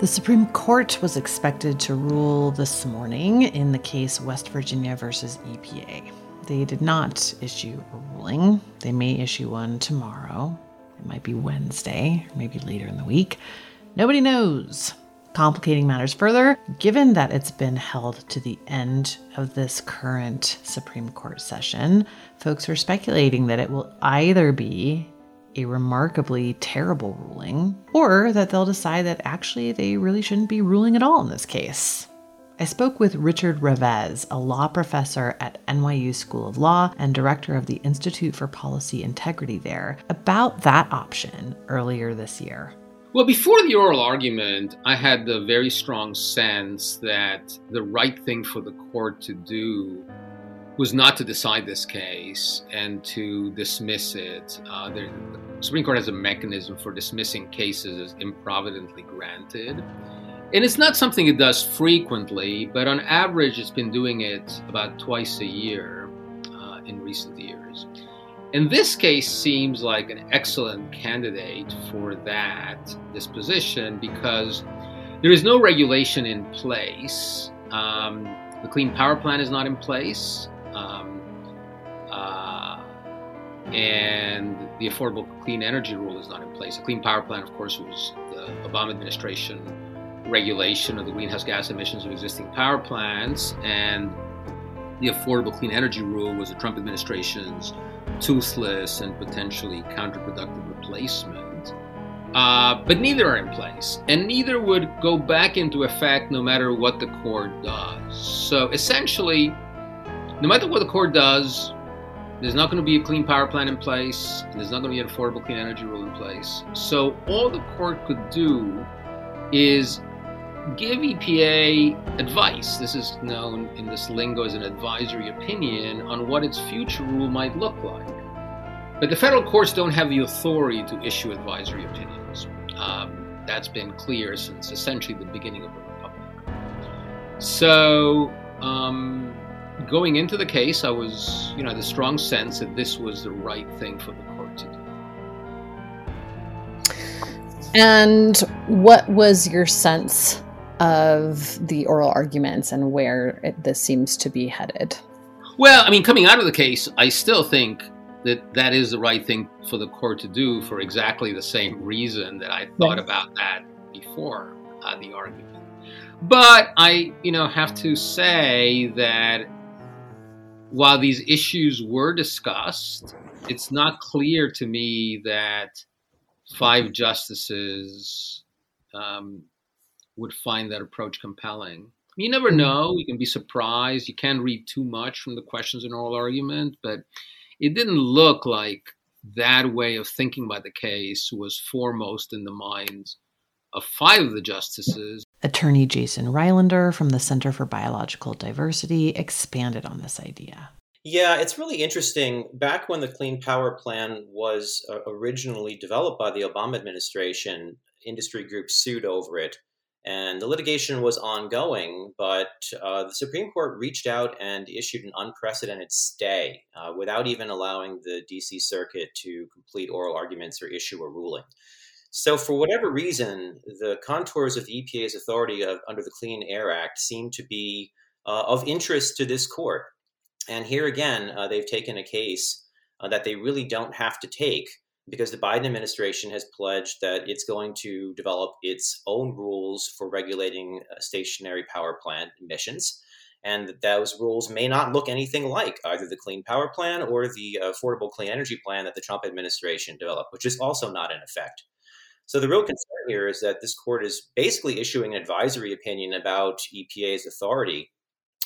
The Supreme Court was expected to rule this morning in the case West Virginia versus EPA. They did not issue a ruling. They may issue one tomorrow. It might be Wednesday, maybe later in the week. Nobody knows. Complicating matters further, given that it's been held to the end of this current Supreme Court session, folks are speculating that it will either be a remarkably terrible ruling, or that they'll decide that actually they really shouldn't be ruling at all in this case. I spoke with Richard Revesz, a law professor at NYU School of Law and director of the Institute for Policy Integrity there, about that option earlier this year. Well, before the oral argument, I had the very strong sense that the right thing for the court to do was not to decide this case and to dismiss it. Uh, the Supreme Court has a mechanism for dismissing cases as improvidently granted. And it's not something it does frequently, but on average, it's been doing it about twice a year uh, in recent years. And this case seems like an excellent candidate for that disposition because there is no regulation in place. Um, the Clean Power Plan is not in place. Um, uh, and the Affordable Clean Energy Rule is not in place. The Clean Power Plan, of course, was the Obama administration regulation of the greenhouse gas emissions of existing power plants, and the Affordable Clean Energy Rule was the Trump administration's toothless and potentially counterproductive replacement. Uh, but neither are in place, and neither would go back into effect no matter what the court does. So essentially, no matter what the court does, there's not going to be a clean power plan in place, and there's not going to be an affordable clean energy rule in place. So all the court could do is give EPA advice. This is known in this lingo as an advisory opinion on what its future rule might look like. But the federal courts don't have the authority to issue advisory opinions. Um, that's been clear since essentially the beginning of the republic. So um, going into the case, I was, you know, the strong sense that this was the right thing for the court to do. And what was your sense of the oral arguments and where it, this seems to be headed? Well, I mean, coming out of the case, I still think that that is the right thing for the court to do for exactly the same reason that I thought about that before uh, the argument. But I, you know, have to say that while these issues were discussed, it's not clear to me that five justices um, would find that approach compelling. You never know. You can be surprised. You can't read too much from the questions in oral argument, but it didn't look like that way of thinking about the case was foremost in the minds of five of the justices. Attorney Jason Rylander from the Center for Biological Diversity expanded on this idea. Yeah, it's really interesting. Back when the Clean Power Plan was uh, originally developed by the Obama administration, industry groups sued over it And the litigation was ongoing, but uh, the Supreme Court reached out and issued an unprecedented stay uh, without even allowing the DC Circuit to complete oral arguments or issue a ruling. So, for whatever reason, the contours of the EPA's authority of, under the Clean Air Act seem to be uh, of interest to this court. And here again, uh, they've taken a case uh, that they really don't have to take because the Biden administration has pledged that it's going to develop its own rules for regulating uh, stationary power plant emissions. And those rules may not look anything like either the Clean Power Plan or the Affordable Clean Energy Plan that the Trump administration developed, which is also not in effect. So the real concern here is that this court is basically issuing an advisory opinion about EPA's authority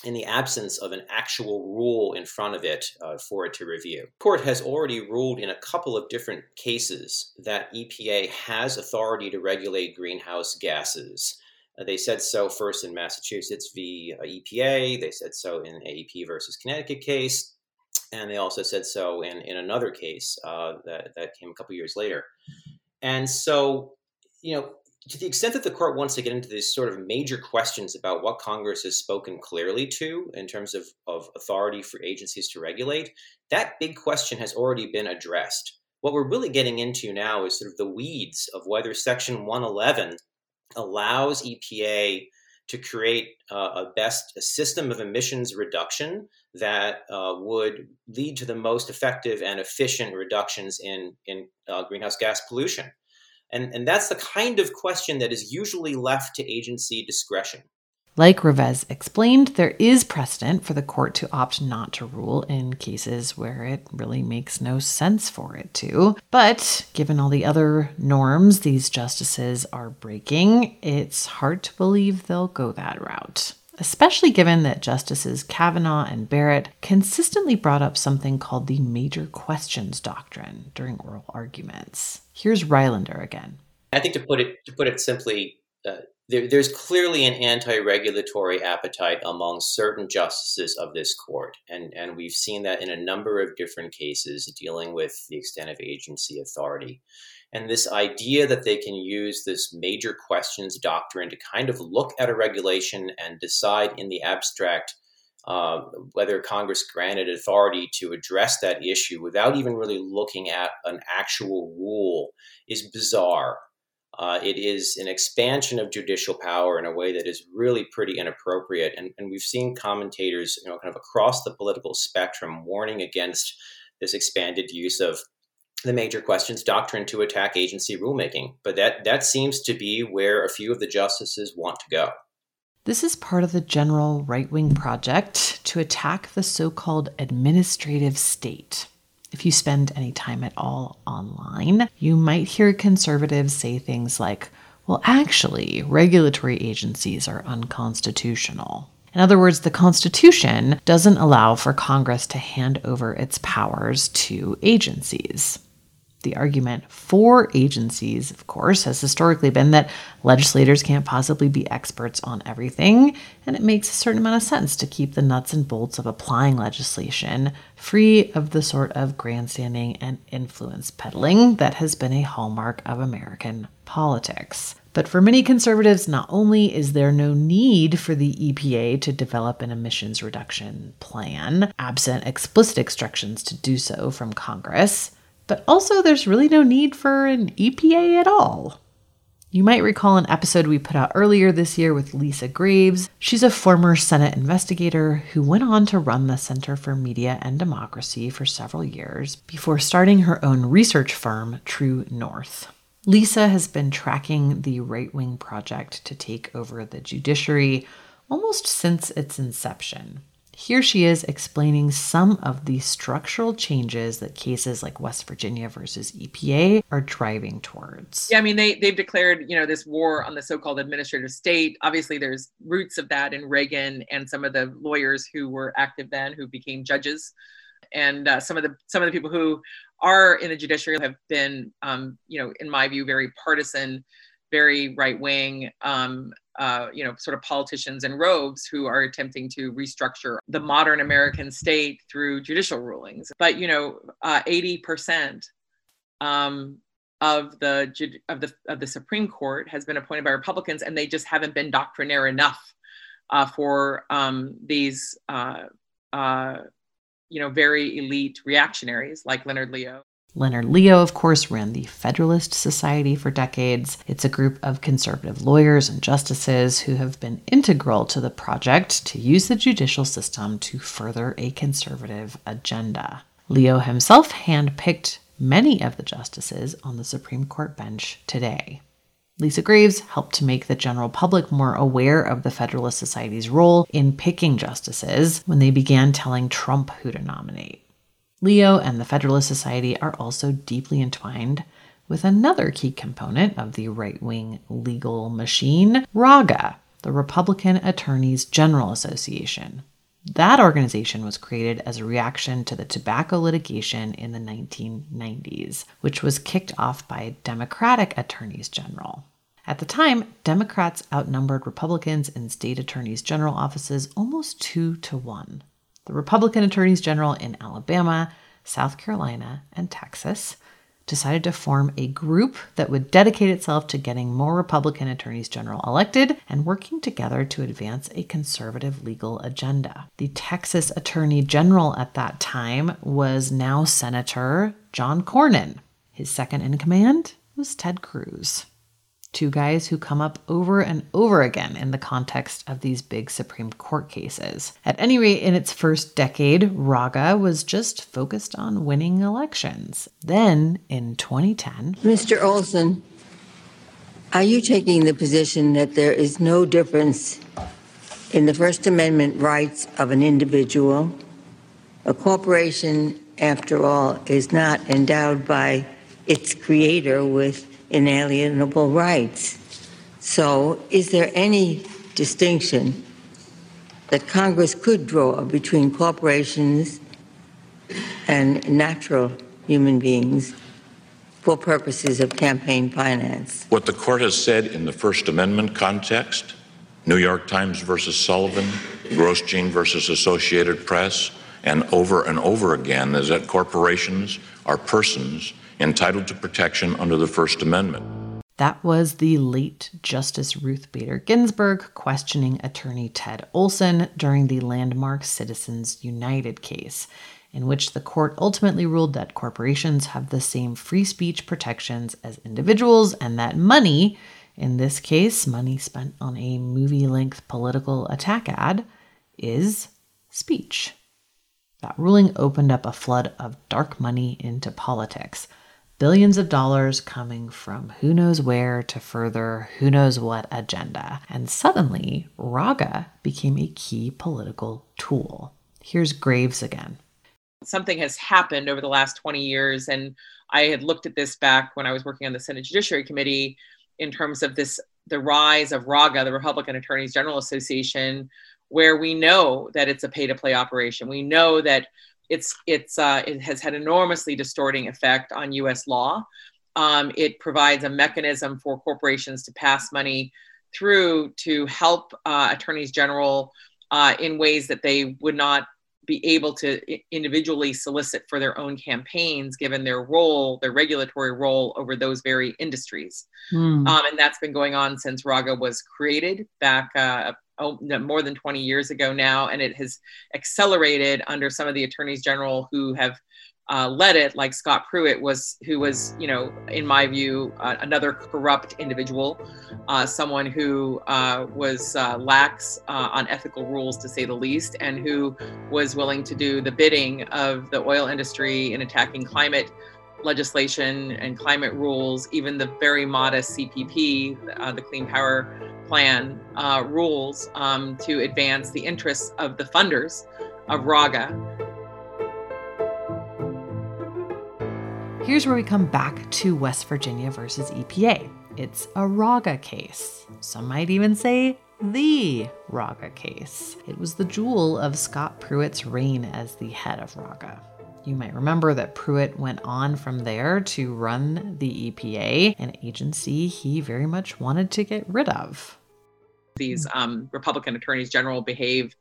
in the absence of an actual rule in front of it uh, for it to review. The court has already ruled in a couple of different cases that EPA has authority to regulate greenhouse gases. Uh, they said so first in Massachusetts v. Uh, EPA, they said so in AEP versus Connecticut case, and they also said so in, in another case uh, that, that came a couple years later. And so, you know, to the extent that the court wants to get into these sort of major questions about what Congress has spoken clearly to in terms of, of authority for agencies to regulate, that big question has already been addressed. What we're really getting into now is sort of the weeds of whether Section 111 allows EPA to create uh, a best a system of emissions reduction that uh, would lead to the most effective and efficient reductions in in uh, greenhouse gas pollution. And, and that's the kind of question that is usually left to agency discretion. Like Revesz explained, there is precedent for the court to opt not to rule in cases where it really makes no sense for it to. But given all the other norms these justices are breaking, it's hard to believe they'll go that route especially given that Justices Kavanaugh and Barrett consistently brought up something called the major questions doctrine during oral arguments. Here's Rylander again. I think to put it to put it simply, uh, there, there's clearly an anti-regulatory appetite among certain justices of this court, and and we've seen that in a number of different cases dealing with the extent of agency authority. And this idea that they can use this major questions doctrine to kind of look at a regulation and decide in the abstract uh, whether Congress granted authority to address that issue without even really looking at an actual rule is bizarre. Uh, it is an expansion of judicial power in a way that is really pretty inappropriate. And, and we've seen commentators, you know, kind of across the political spectrum warning against this expanded use of the major questions doctrine to attack agency rulemaking. But that, that seems to be where a few of the justices want to go. This is part of the general right wing project to attack the so called administrative state. If you spend any time at all online, you might hear conservatives say things like, well, actually, regulatory agencies are unconstitutional. In other words, the Constitution doesn't allow for Congress to hand over its powers to agencies. The argument for agencies, of course, has historically been that legislators can't possibly be experts on everything, and it makes a certain amount of sense to keep the nuts and bolts of applying legislation free of the sort of grandstanding and influence peddling that has been a hallmark of American politics. But for many conservatives, not only is there no need for the EPA to develop an emissions reduction plan, absent explicit instructions to do so from Congress, but also, there's really no need for an EPA at all. You might recall an episode we put out earlier this year with Lisa Graves. She's a former Senate investigator who went on to run the Center for Media and Democracy for several years before starting her own research firm, True North. Lisa has been tracking the right wing project to take over the judiciary almost since its inception. Here she is explaining some of the structural changes that cases like West Virginia versus EPA are driving towards. Yeah, I mean they they've declared, you know, this war on the so-called administrative state. Obviously there's roots of that in Reagan and some of the lawyers who were active then who became judges and uh, some of the some of the people who are in the judiciary have been um, you know, in my view very partisan very right wing, um, uh, you know, sort of politicians in robes who are attempting to restructure the modern American state through judicial rulings. But, you know, uh, 80% um, of the of the of the Supreme Court has been appointed by Republicans, and they just haven't been doctrinaire enough uh, for um, these uh, uh, you know very elite reactionaries like Leonard Leo. Leonard Leo, of course, ran the Federalist Society for decades. It's a group of conservative lawyers and justices who have been integral to the project to use the judicial system to further a conservative agenda. Leo himself handpicked many of the justices on the Supreme Court bench today. Lisa Graves helped to make the general public more aware of the Federalist Society's role in picking justices when they began telling Trump who to nominate. Leo and the Federalist Society are also deeply entwined with another key component of the right wing legal machine, RAGA, the Republican Attorneys General Association. That organization was created as a reaction to the tobacco litigation in the 1990s, which was kicked off by Democratic attorneys general. At the time, Democrats outnumbered Republicans in state attorneys general offices almost two to one the Republican attorneys general in Alabama, South Carolina, and Texas decided to form a group that would dedicate itself to getting more Republican attorneys general elected and working together to advance a conservative legal agenda. The Texas attorney general at that time was now Senator John Cornyn. His second in command was Ted Cruz two guys who come up over and over again in the context of these big Supreme Court cases. At any rate, in its first decade, Raga was just focused on winning elections. Then, in 2010, Mr. Olson, are you taking the position that there is no difference in the First Amendment rights of an individual? A corporation, after all, is not endowed by its creator with inalienable rights. So, is there any distinction that Congress could draw between corporations and natural human beings for purposes of campaign finance? What the court has said in the First Amendment context, New York Times versus Sullivan, Grosjean versus Associated Press, and over and over again is that corporations are persons entitled to protection under the First Amendment. That was the late Justice Ruth Bader Ginsburg questioning attorney Ted Olson during the landmark Citizens United case, in which the court ultimately ruled that corporations have the same free speech protections as individuals and that money, in this case, money spent on a movie length political attack ad, is speech. That ruling opened up a flood of dark money into politics billions of dollars coming from who knows where to further who knows what agenda. And suddenly, Raga became a key political tool. Here's Graves again. Something has happened over the last 20 years, and I had looked at this back when I was working on the Senate Judiciary Committee in terms of this the rise of RAGA, the Republican Attorneys General Association, where we know that it's a pay to play operation. We know that it's it's uh, it has had enormously distorting effect on U.S. law. Um, it provides a mechanism for corporations to pass money through to help uh, attorneys general uh, in ways that they would not be able to individually solicit for their own campaigns, given their role, their regulatory role over those very industries. Mm. Um, and that's been going on since Raga was created back uh, oh, more than 20 years ago now, and it has accelerated under some of the attorneys general who have uh, led it, like Scott Pruitt was, who was, you know, in my view, uh, another corrupt individual, uh, someone who uh, was uh, lax uh, on ethical rules, to say the least, and who was willing to do the bidding of the oil industry in attacking climate legislation and climate rules, even the very modest CPP, uh, the Clean Power Plan uh, rules, um, to advance the interests of the funders of RAGA. Here's where we come back to West Virginia versus EPA. It's a RAGA case. Some might even say the RAGA case. It was the jewel of Scott Pruitt's reign as the head of RAGA. You might remember that Pruitt went on from there to run the EPA, an agency he very much wanted to get rid of. These um, Republican attorneys general behave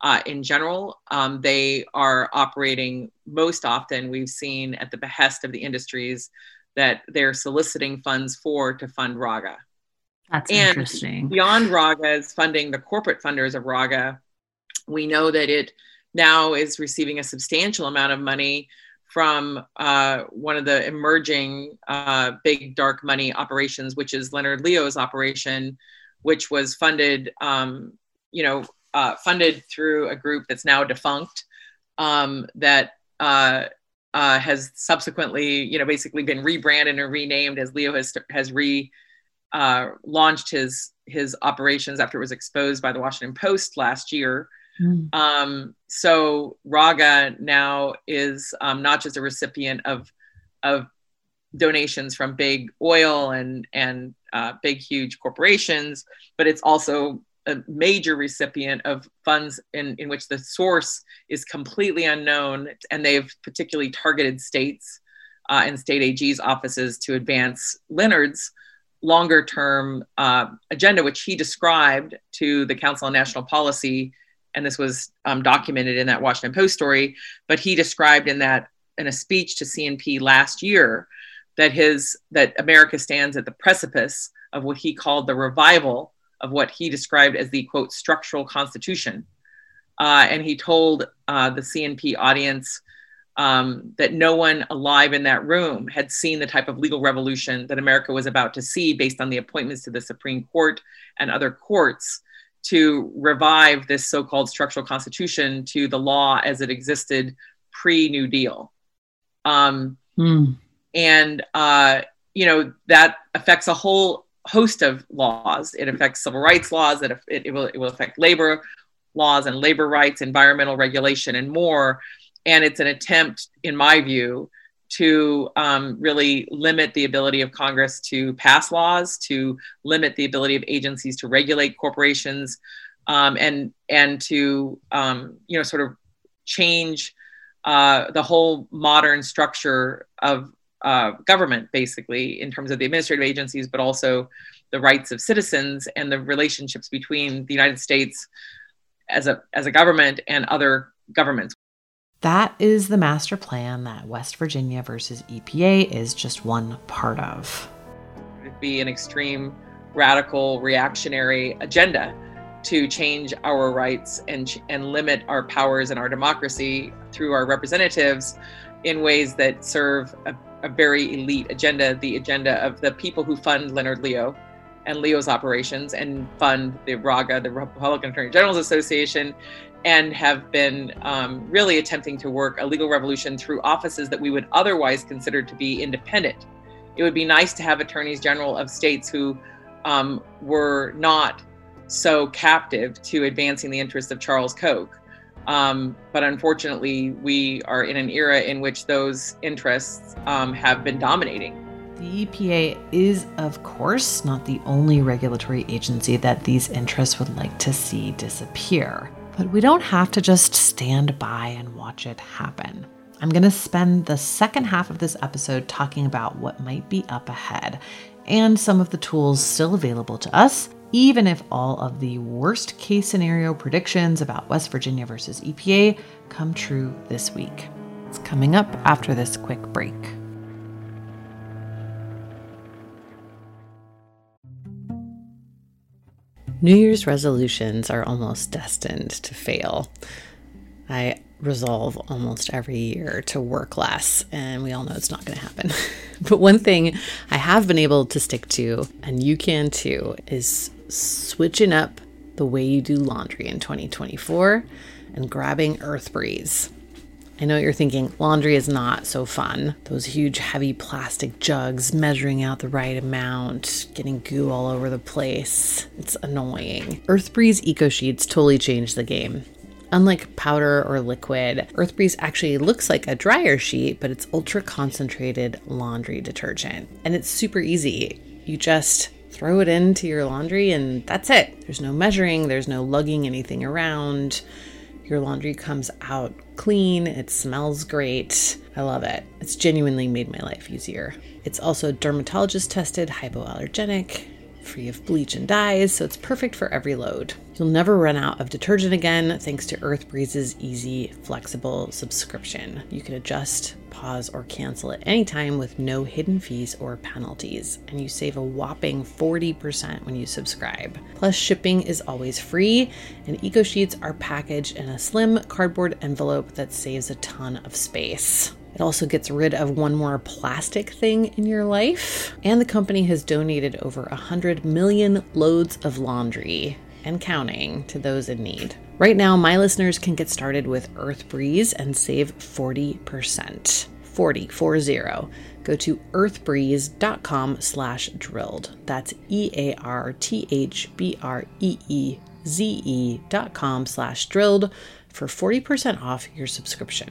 uh, in general. Um, they are operating most often, we've seen, at the behest of the industries that they're soliciting funds for to fund Raga. That's and interesting. Beyond Raga's funding the corporate funders of Raga, we know that it now is receiving a substantial amount of money from uh, one of the emerging uh, big dark money operations, which is Leonard Leo's operation, which was funded, um, you know, uh, funded through a group that's now defunct um, that uh, uh, has subsequently, you know, basically been rebranded and renamed as Leo has has re uh, launched his his operations after it was exposed by the Washington Post last year. Mm. Um, so Raga now is um, not just a recipient of of donations from big oil and and uh, big huge corporations, but it's also a major recipient of funds in, in which the source is completely unknown, and they've particularly targeted states uh, and state AG's offices to advance Leonard's longer term uh, agenda, which he described to the Council on National Policy. And this was um, documented in that Washington Post story. But he described in that in a speech to CNP last year that his that America stands at the precipice of what he called the revival of what he described as the quote structural constitution. Uh, and he told uh, the CNP audience um, that no one alive in that room had seen the type of legal revolution that America was about to see based on the appointments to the Supreme Court and other courts to revive this so called structural constitution to the law as it existed pre New Deal. Um, mm. And, uh, you know, that affects a whole host of laws. It affects civil rights laws, it, it, it, will, it will affect labor laws and labor rights, environmental regulation, and more and it's an attempt, in my view, to um, really limit the ability of Congress to pass laws, to limit the ability of agencies to regulate corporations, um, and and to um, you know sort of change uh, the whole modern structure of uh, government, basically in terms of the administrative agencies, but also the rights of citizens and the relationships between the United States as a as a government and other governments. That is the master plan that West Virginia versus EPA is just one part of. It'd be an extreme, radical, reactionary agenda to change our rights and, and limit our powers and our democracy through our representatives in ways that serve a, a very elite agenda, the agenda of the people who fund Leonard Leo and Leo's operations and fund the RAGA, the Republican Attorney General's Association, and have been um, really attempting to work a legal revolution through offices that we would otherwise consider to be independent. It would be nice to have attorneys general of states who um, were not so captive to advancing the interests of Charles Koch. Um, but unfortunately, we are in an era in which those interests um, have been dominating. The EPA is, of course, not the only regulatory agency that these interests would like to see disappear. But we don't have to just stand by and watch it happen. I'm going to spend the second half of this episode talking about what might be up ahead and some of the tools still available to us, even if all of the worst case scenario predictions about West Virginia versus EPA come true this week. It's coming up after this quick break. New Year's resolutions are almost destined to fail. I resolve almost every year to work less, and we all know it's not going to happen. but one thing I have been able to stick to, and you can too, is switching up the way you do laundry in 2024 and grabbing Earth Breeze. I know what you're thinking laundry is not so fun. Those huge, heavy plastic jugs, measuring out the right amount, getting goo all over the place. It's annoying. Earthbreeze Eco Sheets totally changed the game. Unlike powder or liquid, Earthbreeze actually looks like a dryer sheet, but it's ultra concentrated laundry detergent. And it's super easy. You just throw it into your laundry and that's it. There's no measuring, there's no lugging anything around. Your laundry comes out clean, it smells great. I love it. It's genuinely made my life easier. It's also dermatologist tested, hypoallergenic, free of bleach and dyes, so it's perfect for every load. You'll never run out of detergent again thanks to Earth Breeze's easy, flexible subscription. You can adjust, pause, or cancel at any time with no hidden fees or penalties, and you save a whopping 40% when you subscribe. Plus, shipping is always free, and Eco Sheets are packaged in a slim cardboard envelope that saves a ton of space. It also gets rid of one more plastic thing in your life. And the company has donated over 100 million loads of laundry and counting to those in need. Right now, my listeners can get started with Earth Breeze and save 40%. 40, 40. Go to earthbreeze.com slash drilled. That's E-A-R-T-H-B-R-E-E-Z-E dot com slash drilled for 40% off your subscription.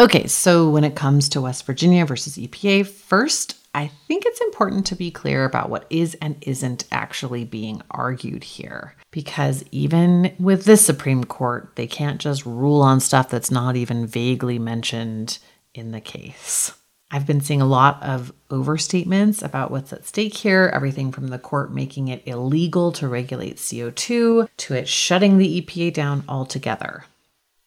Okay, so when it comes to West Virginia versus EPA, first, I think it's important to be clear about what is and isn't actually being argued here. Because even with this Supreme Court, they can't just rule on stuff that's not even vaguely mentioned in the case. I've been seeing a lot of overstatements about what's at stake here, everything from the court making it illegal to regulate CO2 to it shutting the EPA down altogether.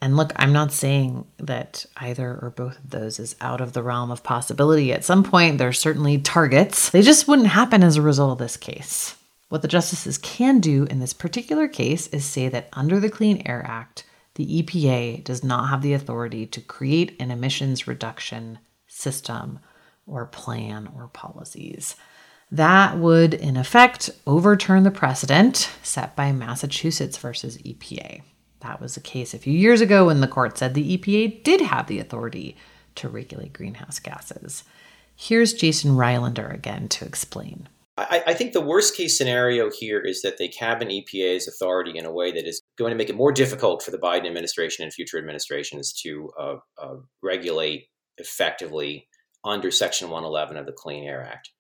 And look, I'm not saying that either or both of those is out of the realm of possibility. At some point, there's certainly targets. They just wouldn't happen as a result of this case. What the justices can do in this particular case is say that under the Clean Air Act, the EPA does not have the authority to create an emissions reduction system or plan or policies. That would, in effect, overturn the precedent set by Massachusetts versus EPA. That was the case a few years ago when the court said the EPA did have the authority to regulate greenhouse gases. Here's Jason Rylander again to explain. I, I, think the worst case scenario here is that they cabin EPA's authority in a way that is going to make it more difficult for the Biden administration and future administrations to uh, uh, regulate effectively under Section 111 of the Clean Air Act.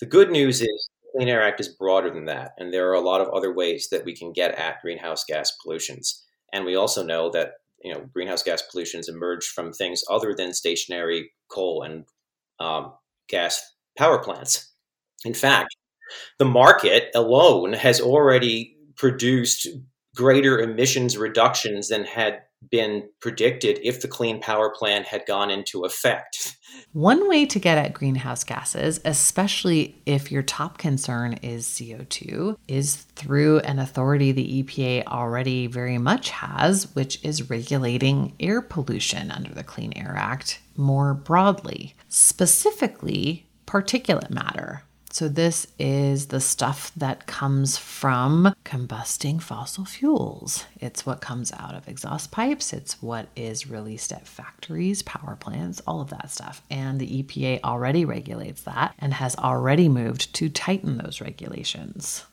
The good news is the Clean Air Act is broader than that, and there are a lot of other ways that we can get at greenhouse gas pollutions. And we also know that you know greenhouse gas pollutions emerge from things other than stationary coal and um, gas power plants. In fact, the market alone has already produced greater emissions reductions than had been predicted if the Clean Power Plan had gone into effect. One way to get at greenhouse gases, especially if your top concern is CO2, is through an authority the EPA already very much has, which is regulating air pollution under the Clean Air Act more broadly, specifically particulate matter. So, this is the stuff that comes from combusting fossil fuels. It's what comes out of exhaust pipes, it's what is released at factories, power plants, all of that stuff. And the EPA already regulates that and has already moved to tighten those regulations.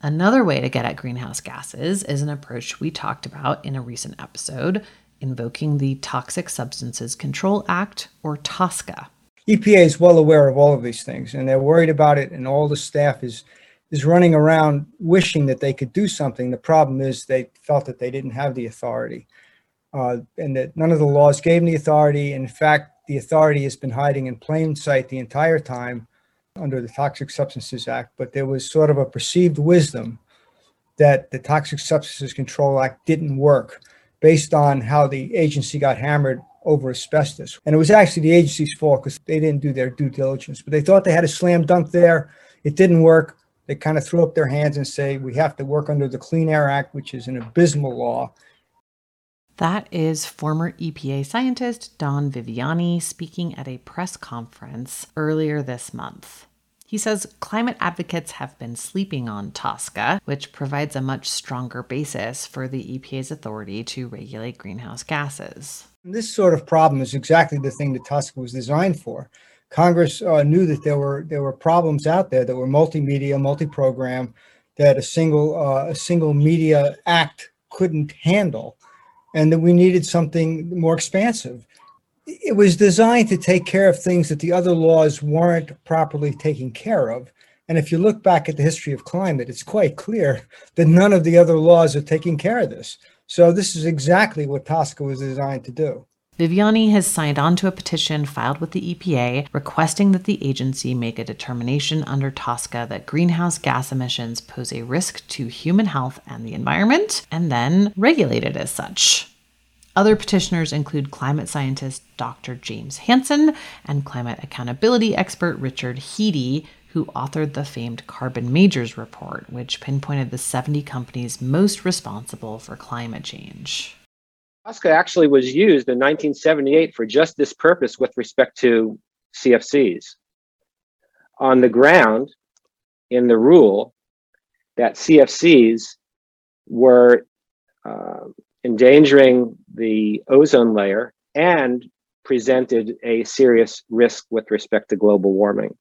Another way to get at greenhouse gases is an approach we talked about in a recent episode, invoking the Toxic Substances Control Act, or TSCA. EPA is well aware of all of these things, and they're worried about it. And all the staff is is running around wishing that they could do something. The problem is they felt that they didn't have the authority, uh, and that none of the laws gave them the authority. In fact, the authority has been hiding in plain sight the entire time under the Toxic Substances Act, but there was sort of a perceived wisdom that the Toxic Substances Control Act didn't work based on how the agency got hammered over asbestos. And it was actually the agency's fault because they didn't do their due diligence, but they thought they had a slam dunk there. It didn't work. They kind of threw up their hands and say, we have to work under the Clean Air Act, which is an abysmal law. That is former EPA scientist Don Viviani speaking at a press conference earlier this month. He says climate advocates have been sleeping on TSCA, which provides a much stronger basis for the EPA's authority to regulate greenhouse gases. This sort of problem is exactly the thing that TSCA was designed for. Congress uh, knew that there were there were problems out there that were multimedia, multi-program, that a single uh, a single media act couldn't handle and that we needed something more expansive. It was designed to take care of things that the other laws weren't properly taking care of. And if you look back at the history of climate, it's quite clear that none of the other laws are taking care of this. So this is exactly what TSCA was designed to do. Viviani has signed on to a petition filed with the EPA requesting that the agency make a determination under TSCA that greenhouse gas emissions pose a risk to human health and the environment, and then regulate it as such. Other petitioners include climate scientist Dr. James Hansen and climate accountability expert Richard Heede, who authored the famed Carbon Majors report, which pinpointed the 70 companies most responsible for climate change. TSCA actually was used in 1978 for just this purpose with respect to CFCs. On the ground, in the rule, that CFCs were uh, endangering the ozone layer and presented a serious risk with respect to global warming.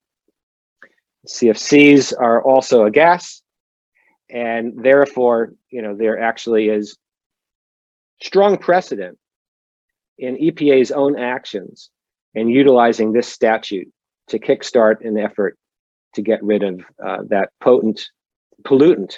CFCs are also a gas, and therefore, you know, there actually is strong precedent in EPA's own actions in utilizing this statute to kickstart an effort to get rid of uh, that potent pollutant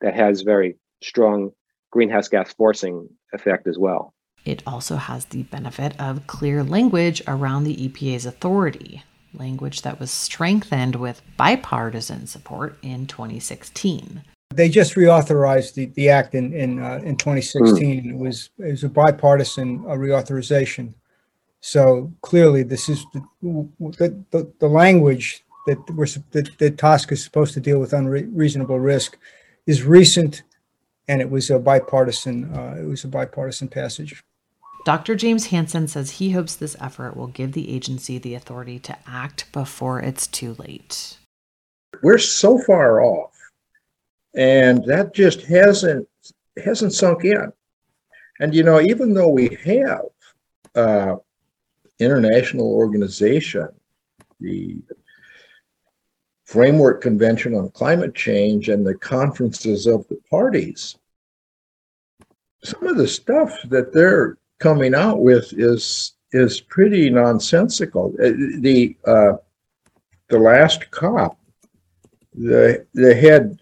that has very strong greenhouse gas forcing effect as well. It also has the benefit of clear language around the EPA's authority, language that was strengthened with bipartisan support in 2016. They just reauthorized the, the act in in, uh, in 2016. Mm. It was it was a bipartisan uh, reauthorization. So clearly, this is the the, the, the language that we're that, that TSCA is supposed to deal with unreasonable risk is recent, and it was a bipartisan uh, it was a bipartisan passage. Dr. James Hansen says he hopes this effort will give the agency the authority to act before it's too late. We're so far off and that just hasn't hasn't sunk in. And you know, even though we have uh, international organization, the Framework Convention on Climate Change, and the conferences of the parties, some of the stuff that they're coming out with is is pretty nonsensical. Uh, the uh, the last COP, the the head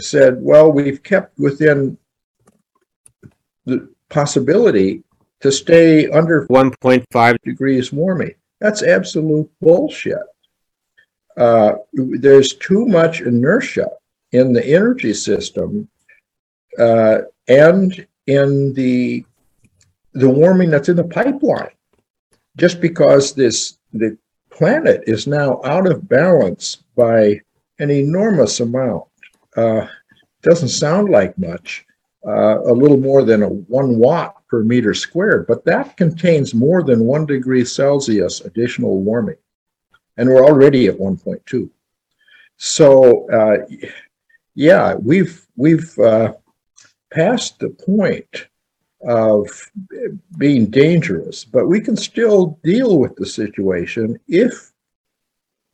said, well, we've kept within the possibility to stay under 1.5 degrees warming. That's absolute bullshit. Uh, there's too much inertia in the energy system uh, and in the the warming that's in the pipeline. Just because this the planet is now out of balance by an enormous amount uh, doesn't sound like much, uh, a little more than a one watt per meter squared, but that contains more than one degree Celsius additional warming. And we're already at 1.2. So, uh, yeah, we've, we've uh, passed the point of being dangerous, but we can still deal with the situation if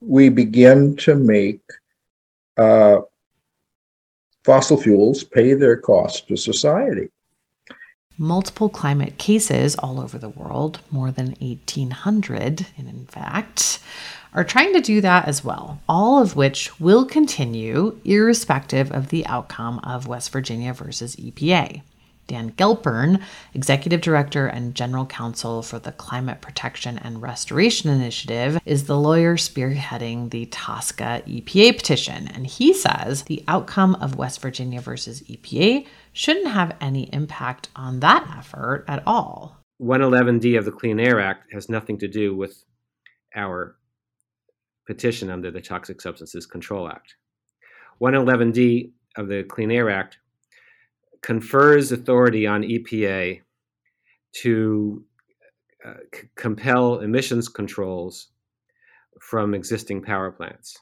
we begin to make uh, fossil fuels pay their cost to society. Multiple climate cases all over the world, more than 1,800 in fact, are trying to do that as well, all of which will continue irrespective of the outcome of West Virginia versus EPA. Dan Galpern, Executive Director and General Counsel for the Climate Protection and Restoration Initiative, is the lawyer spearheading the TSCA EPA petition. And he says the outcome of West Virginia versus EPA shouldn't have any impact on that effort at all. 111D of the Clean Air Act has nothing to do with our petition under the Toxic Substances Control Act. 111D of the Clean Air Act confers authority on EPA to uh, c- compel emissions controls from existing power plants.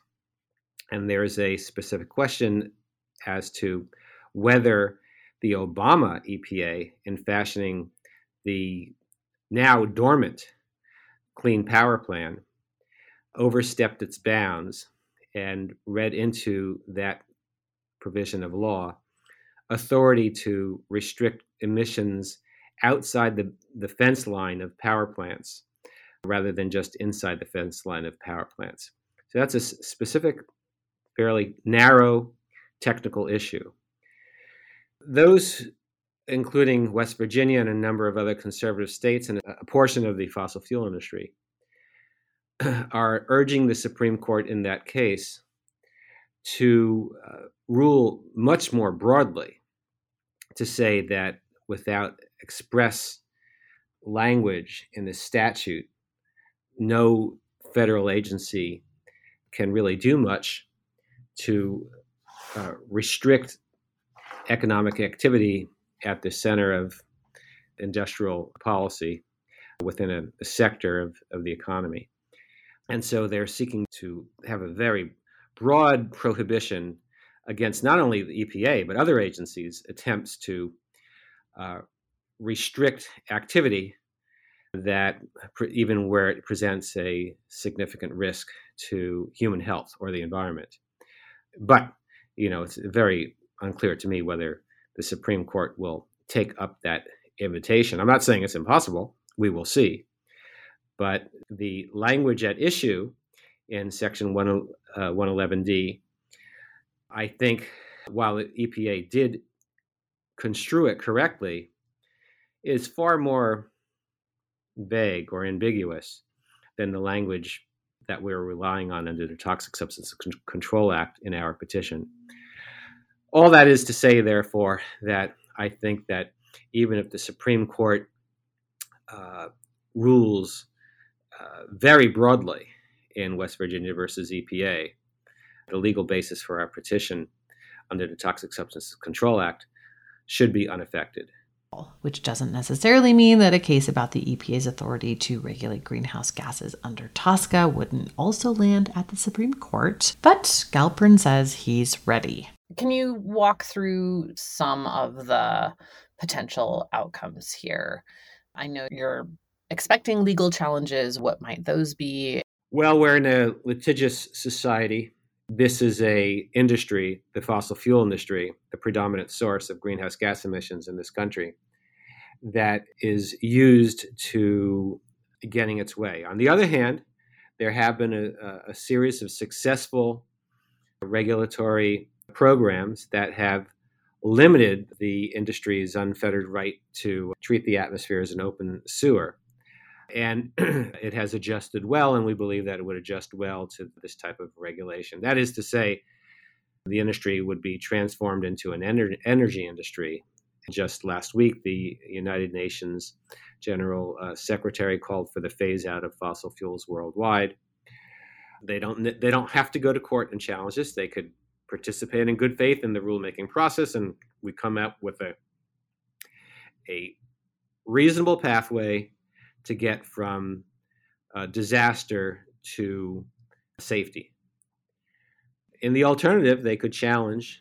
And there is a specific question as to whether the Obama EPA, in fashioning the now dormant Clean Power Plan, overstepped its bounds and read into that provision of law authority to restrict emissions outside the, the fence line of power plants rather than just inside the fence line of power plants. So that's a specific, fairly narrow technical issue. Those, including West Virginia and a number of other conservative states and a portion of the fossil fuel industry, are urging the Supreme Court in that case to uh, rule much more broadly to say that without express language in the statute, no federal agency can really do much to uh, restrict economic activity at the center of industrial policy within a, a sector of, of the economy. And so they're seeking to have a very broad prohibition against not only the EPA, but other agencies' attempts to uh, restrict activity that, even where it presents a significant risk to human health or the environment. But, you know, it's very unclear to me whether the Supreme Court will take up that invitation. I'm not saying it's impossible, we will see. But the language at issue in Section 1, uh, 111D, I think while the EPA did construe it correctly, is far more vague or ambiguous than the language that we're relying on under the Toxic Substance Control Act in our petition. All that is to say, therefore, that I think that even if the Supreme Court uh, rules uh, very broadly in West Virginia versus EPA. The legal basis for our petition under the Toxic Substances Control Act should be unaffected. Which doesn't necessarily mean that a case about the EPA's authority to regulate greenhouse gases under TSCA wouldn't also land at the Supreme Court. But Galpern says he's ready. Can you walk through some of the potential outcomes here? I know you're expecting legal challenges. What might those be? Well, we're in a litigious society. This is a industry, the fossil fuel industry, the predominant source of greenhouse gas emissions in this country, that is used to getting its way. On the other hand, there have been a, a series of successful regulatory programs that have limited the industry's unfettered right to treat the atmosphere as an open sewer. And it has adjusted well, and we believe that it would adjust well to this type of regulation. That is to say, the industry would be transformed into an ener- energy industry. Just last week, the United Nations General uh, Secretary called for the phase out of fossil fuels worldwide. They don't they don't have to go to court and challenge this. They could participate in good faith in the rulemaking process, and we come up with a a reasonable pathway to get from uh, disaster to safety. In the alternative, they could challenge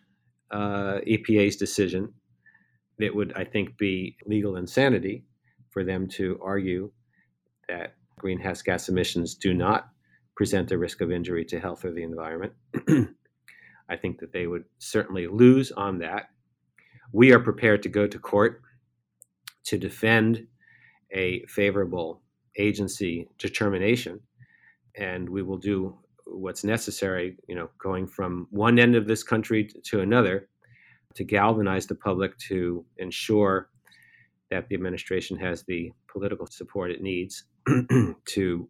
uh, EPA's decision. It would, I think, be legal insanity for them to argue that greenhouse gas emissions do not present a risk of injury to health or the environment. I think that they would certainly lose on that. We are prepared to go to court to defend a favorable agency determination, and we will do what's necessary, you know, going from one end of this country to another to galvanize the public to ensure that the administration has the political support it needs to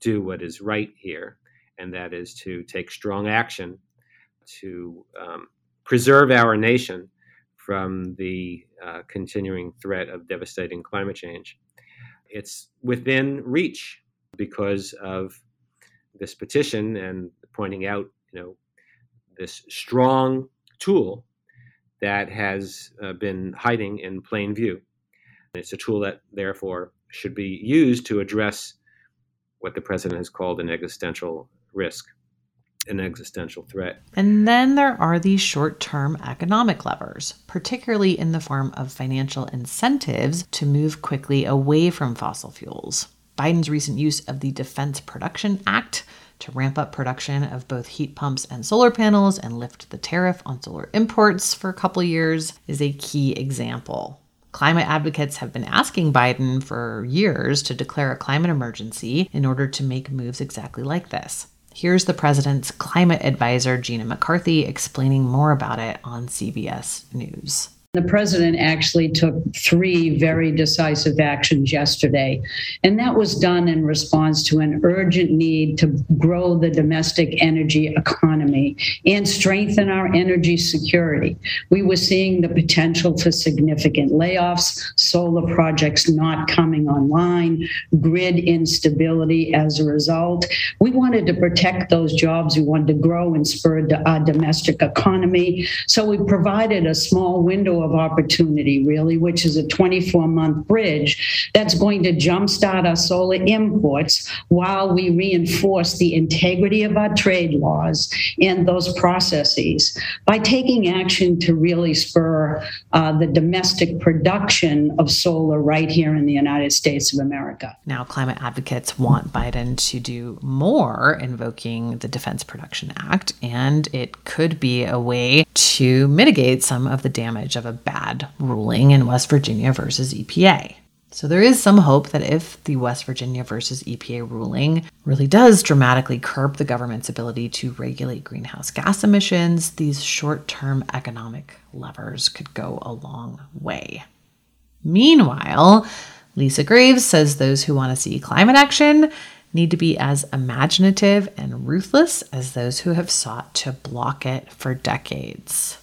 do what is right here, and that is to take strong action to um, preserve our nation from the uh, continuing threat of devastating climate change. It's within reach because of this petition and pointing out, you know, this strong tool that has uh, been hiding in plain view. It's a tool that, therefore, should be used to address what the president has called an existential risk, an existential threat. And then there are these short term economic levers, particularly in the form of financial incentives to move quickly away from fossil fuels. Biden's recent use of the Defense Production Act to ramp up production of both heat pumps and solar panels and lift the tariff on solar imports for a couple years is a key example. Climate advocates have been asking Biden for years to declare a climate emergency in order to make moves exactly like this. Here's the president's climate advisor, Gina McCarthy, explaining more about it on CBS News. The president actually took three very decisive actions yesterday, and that was done in response to an urgent need to grow the domestic energy economy and strengthen our energy security. We were seeing the potential for significant layoffs, solar projects not coming online, grid instability as a result. We wanted to protect those jobs. We wanted to grow and spur our uh, domestic economy. So we provided a small window of opportunity, really, which is a 24 month bridge that's going to jumpstart our solar imports while we reinforce the integrity of our trade laws and those processes by taking action to really spur uh, the domestic production of solar right here in the United States of America. Now, climate advocates want Biden to do more, invoking the Defense Production Act, and it could be a way to mitigate some of the damage of a bad ruling in West Virginia versus EPA. So there is some hope that if the West Virginia versus EPA ruling really does dramatically curb the government's ability to regulate greenhouse gas emissions, these short term economic levers could go a long way. Meanwhile, Lisa Graves says those who want to see climate action need to be as imaginative and ruthless as those who have sought to block it for decades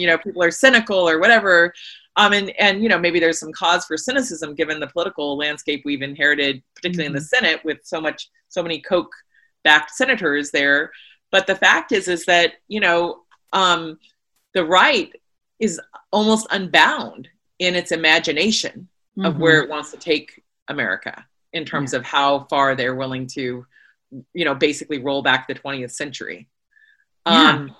you know people are cynical or whatever um, and and you know maybe there's some cause for cynicism given the political landscape we've inherited particularly mm-hmm. in the mm-hmm. senate with so much so many koch backed senators there but the fact is is that you know um, the right is almost unbound in its imagination mm-hmm. of where it wants to take america in terms yeah. of how far they're willing to you know basically roll back the 20th century yeah. um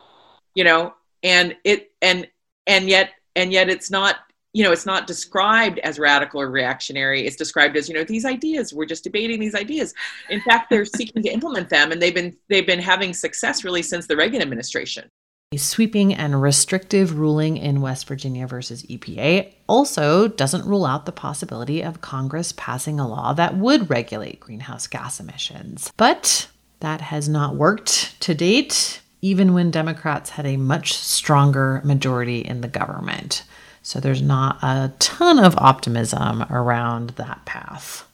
you know and it and and yet and yet it's not you know it's not described as radical or reactionary. It's described as you know these ideas we're just debating these ideas. In fact they're seeking to implement them and they've been they've been having success really since the reagan administration. A sweeping and restrictive ruling in West Virginia versus EPA also doesn't rule out the possibility of Congress passing a law that would regulate greenhouse gas emissions. But that has not worked to date even when Democrats had a much stronger majority in the government. So there's not a ton of optimism around that path.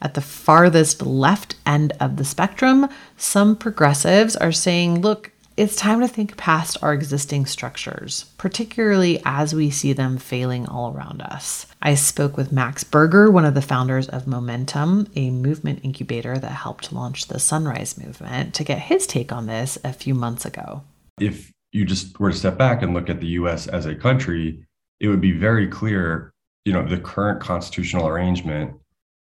At the farthest left end of the spectrum, some progressives are saying, look, it's time to think past our existing structures, particularly as we see them failing all around us. I spoke with Max Berger, one of the founders of Momentum, a movement incubator that helped launch the Sunrise Movement, to get his take on this a few months ago. If you just were to step back and look at the US as a country, it would be very clear, you know, the current constitutional arrangement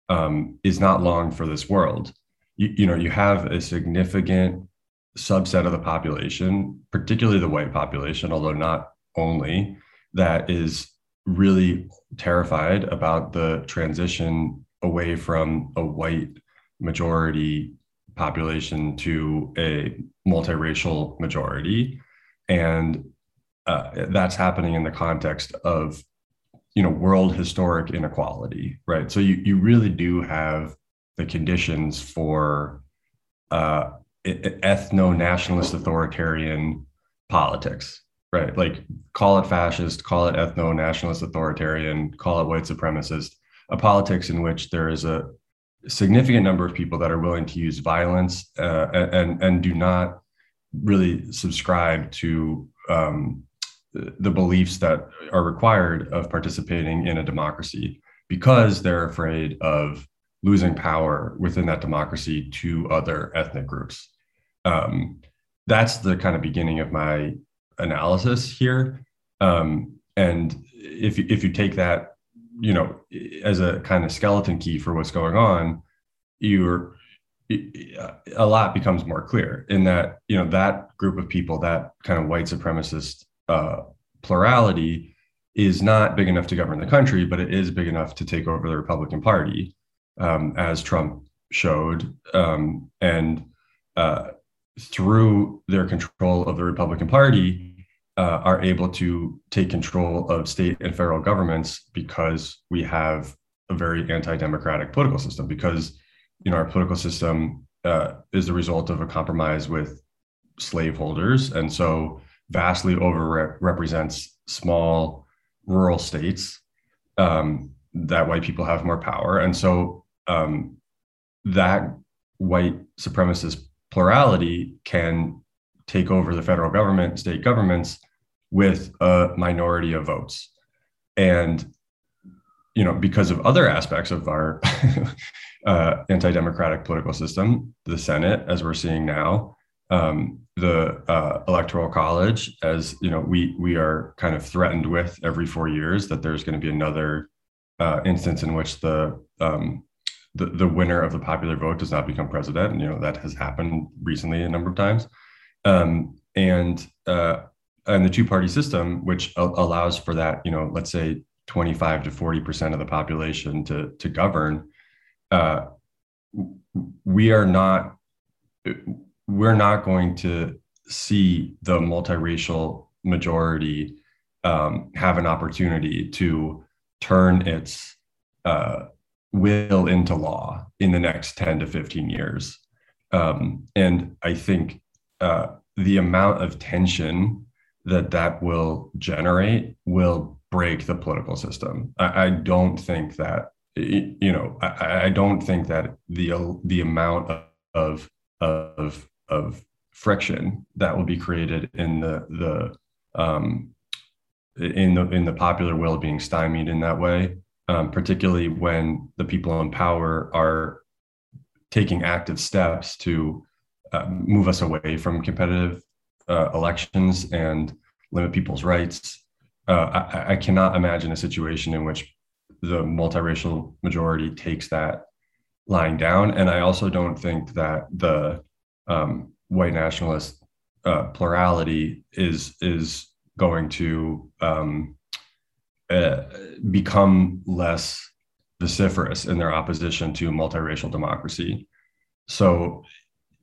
um, is not long for this world. You, you know, you have a significant subset of the population, particularly the white population, although not only, that is really terrified about the transition away from a white majority population to a multiracial majority. And uh, that's happening in the context of you know world historic inequality right so you, you really do have the conditions for uh, ethno nationalist authoritarian politics. right? Like call it fascist, call it ethno nationalist authoritarian, call it white supremacist, a politics in which there is a significant number of people that are willing to use violence uh, and and do not really subscribe to um, the beliefs that are required of participating in a democracy because they're afraid of losing power within that democracy to other ethnic groups. Um, that's the kind of beginning of my analysis here. Um, and if if you take that, you know, as a kind of skeleton key for what's going on, you're a lot becomes more clear in that you know that group of people, that kind of white supremacist uh, plurality, is not big enough to govern the country, but it is big enough to take over the Republican Party, um, as Trump showed, um, and uh, through their control of the Republican Party, uh, are able to take control of state and federal governments because we have a very anti-democratic political system. Because you know our political system uh, is the result of a compromise with slaveholders, and so vastly over represents small rural states um, that white people have more power, and so um, that white supremacist plurality can take over the federal government, state governments with a minority of votes. And, you know, because of other aspects of our uh, anti democratic political system, the Senate, as we're seeing now, um, the uh, electoral college as you know we we are kind of threatened with every four years that there's going to be another uh, instance in which the um, the, the winner of the popular vote does not become president. You know, that has happened recently a number of times. Um, and, uh, and the two party system, which a- allows for that, you know, let's say 25 to 40% of the population to, to govern, uh, we are not, we're not going to see the multiracial majority um, have an opportunity to turn its uh, will into law in the next 10 to 15 years. Um, and I think uh, the amount of tension that that will generate will break the political system. I, I don't think that, you know, I, I, don't think that the, the amount of, of, of friction that will be created in the, the, um, in the, in the popular will being stymied in that way um, particularly when the people in power are taking active steps to uh, move us away from competitive uh, elections and limit people's rights. Uh, I, I, cannot imagine a situation in which the multiracial majority takes that lying down. And I also don't think that the um, white nationalist uh, plurality is is going to um, uh, become less vociferous in their opposition to multiracial democracy. So,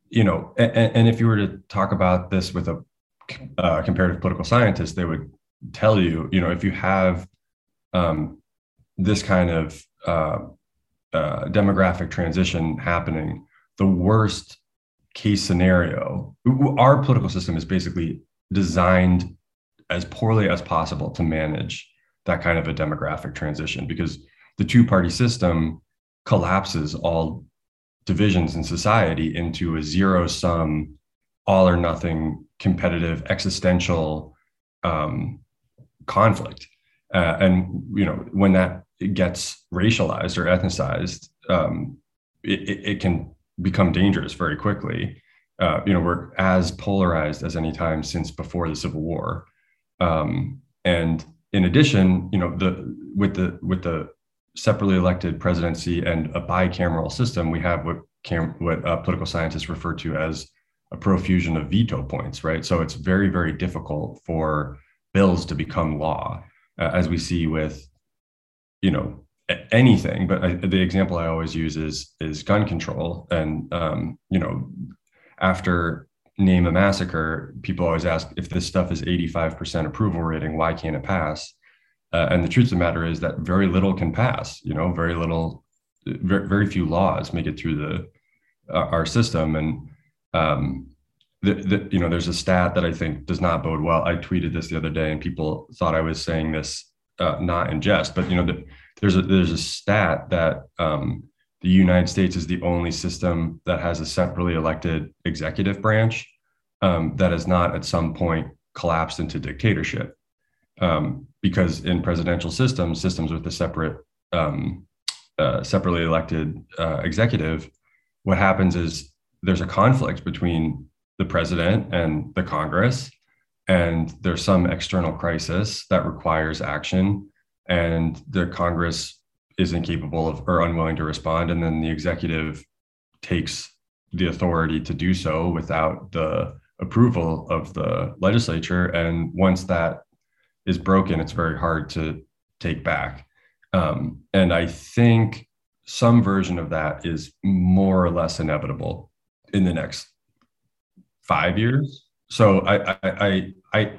you know, and, and if you were to talk about this with a uh, comparative political scientist, they would tell you, you know, if you have um, this kind of uh, uh, demographic transition happening, the worst case scenario, our political system is basically designed as poorly as possible to manage that kind of a demographic transition because the two party system collapses all divisions in society into a zero sum, all or nothing competitive existential um, conflict. Uh, and you know when that gets racialized or ethnicized, um, it, it, can become dangerous very quickly. Uh, you know we're as polarized as any time since before the Civil War, um, and in addition, you know, the with the with the separately elected presidency and a bicameral system, we have what cam- what uh, political scientists refer to as a profusion of veto points, right? So it's very very difficult for bills to become law, uh, as we see with, you know, anything. But I, the example I always use is is gun control, and um, you know, after name a massacre, people always ask if this stuff is 85% approval rating, why can't it pass? Uh, and the truth of the matter is that very little can pass. You know, very little, very, very few laws make it through the uh, our system, and um, the, the, you know, there's a stat that I think does not bode well. I tweeted this the other day, and people thought I was saying this uh, not in jest, but you know, the, there's a there's a stat that um, the United States is the only system that has a separately elected executive branch um, that has not at some point collapsed into dictatorship. Um, because in presidential systems, systems with a separate, um, uh, separately elected uh, executive, what happens is there's a conflict between the president and the Congress, and there's some external crisis that requires action, and the Congress is incapable of or unwilling to respond, and then the executive takes the authority to do so without the approval of the legislature. And once that is broken, it's very hard to take back. Um, and I think some version of that is more or less inevitable in the next five years. So I, I, I, I,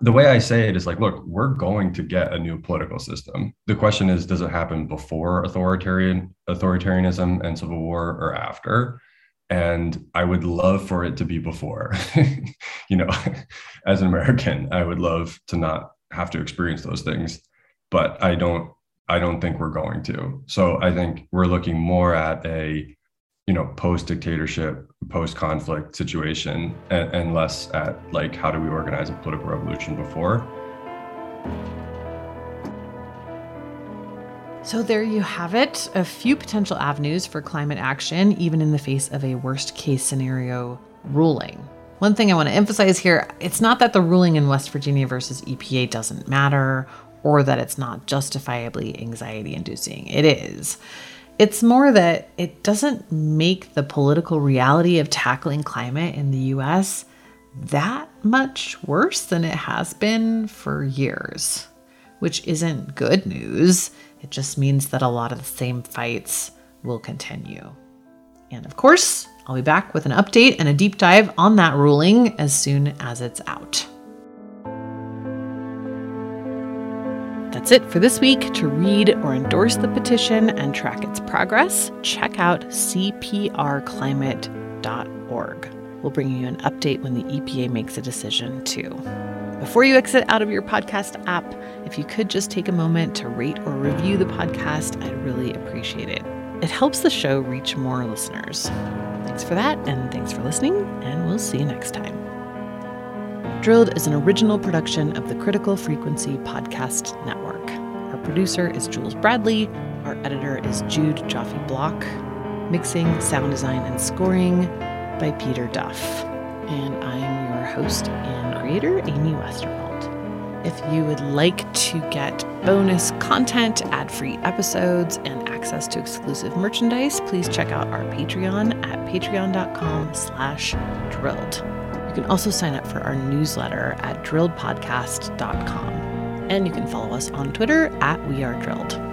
the way I say it is like, look, we're going to get a new political system. The question is, does it happen before authoritarian authoritarianism and civil war or after? And I would love for it to be before. you know, as an American, I would love to not have to experience those things, but I don't. I don't think we're going to. So I think we're looking more at a you know post dictatorship post conflict situation and, and, less at like how do we organize a political revolution before so there you have it. A few potential avenues for climate action even in the face of a worst case scenario ruling. One thing i want to emphasize here it's not that the ruling in west virginia versus epa doesn't matter or that it's not justifiably anxiety inducing it is. It's more that it doesn't make the political reality of tackling climate in the US that much worse than it has been for years, which isn't good news. It just means that a lot of the same fights will continue. And of course, I'll be back with an update and a deep dive on that ruling as soon as it's out. That's it for this week. To read or endorse the petition and track its progress, check out cprclimate.org. We'll bring you an update when the EPA makes a decision, too. Before you exit out of your podcast app, if you could just take a moment to rate or review the podcast, I'd really appreciate it. It helps the show reach more listeners. Thanks for that, and thanks for listening, and we'll see you next time. Drilled is an original production of the Critical Frequency Podcast Network. Our producer is Jules Bradley. Our editor is Jude Joffe Block. Mixing, sound design, and scoring by Peter Duff. And I'm your host creator, Amy Westervelt. If you would like to get bonus content, ad-free episodes, and access to exclusive merchandise, please check out our Patreon at patreon.com slash drilled. You can also sign up for our newsletter at drilledpodcast.com. And you can follow us on Twitter at We Are Drilled.